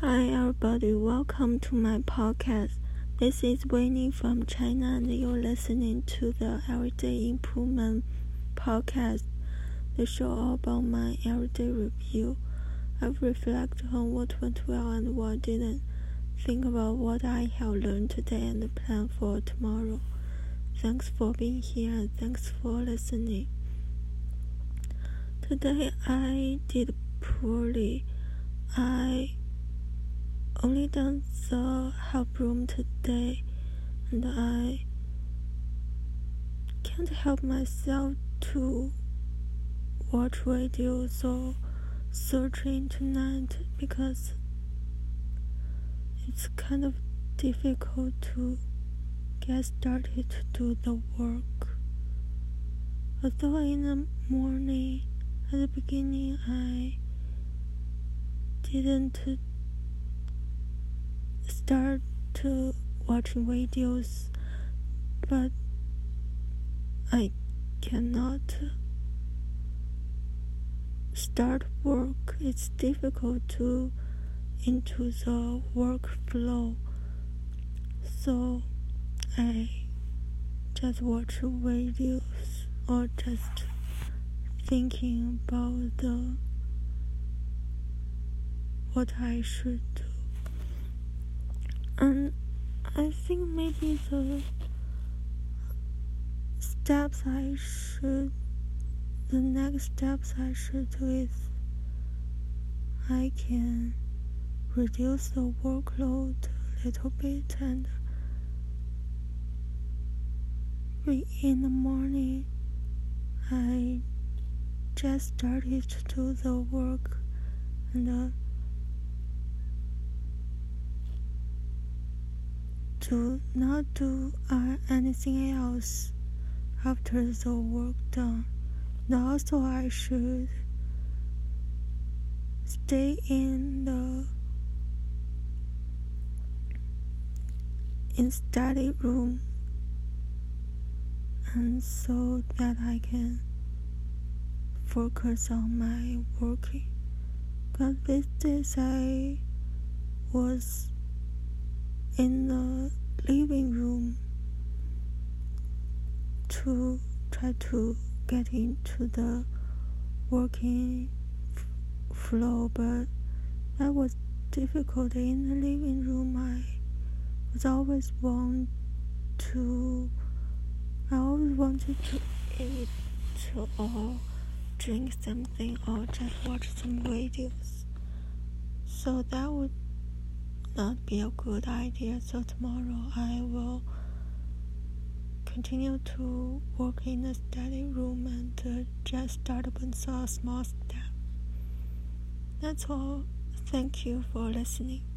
Hi, everybody. Welcome to my podcast. This is Winnie from China, and you're listening to the Everyday Improvement podcast, the show all about my everyday review. I've reflected on what went well and what didn't. Think about what I have learned today and plan for tomorrow. Thanks for being here and thanks for listening. Today I did poorly. I only done the help room today, and I can't help myself to watch videos or search internet because it's kind of difficult to get started to do the work. Although in the morning, at the beginning, I didn't start to watching videos, but I cannot start work. It's difficult to into the workflow, so I just watch videos or just thinking about the what I should do. And I think maybe the steps I should, the next steps I should do is I can reduce the workload a little bit and in the morning I just started to do the work and uh, to not do uh, anything else after the work done. And also, I should stay in the in study room and so that I can focus on my working. Because these days I was in the living room to try to get into the working flow, but that was difficult. In the living room, I was always want to, I always wanted to eat or drink something or just watch some videos. So that would not be a good idea. So tomorrow I will continue to work in the study room and uh, just start with a small step. That's all. Thank you for listening.